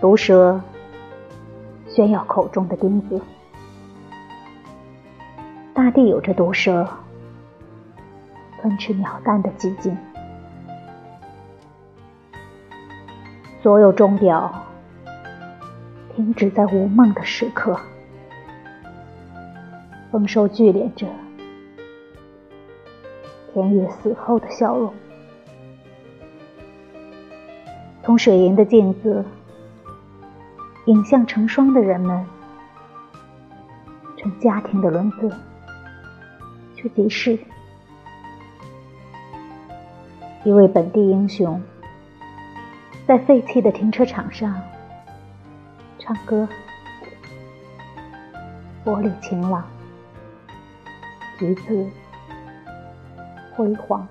毒蛇炫耀口中的钉子，大地有着毒蛇吞吃鸟蛋的寂静。所有钟表停止在无梦的时刻，丰收聚敛着田野死后的笑容。从水银的镜子影像成双的人们，成家庭的轮子，却即是一位本地英雄。在废弃的停车场上唱歌，玻璃晴朗，橘子辉煌。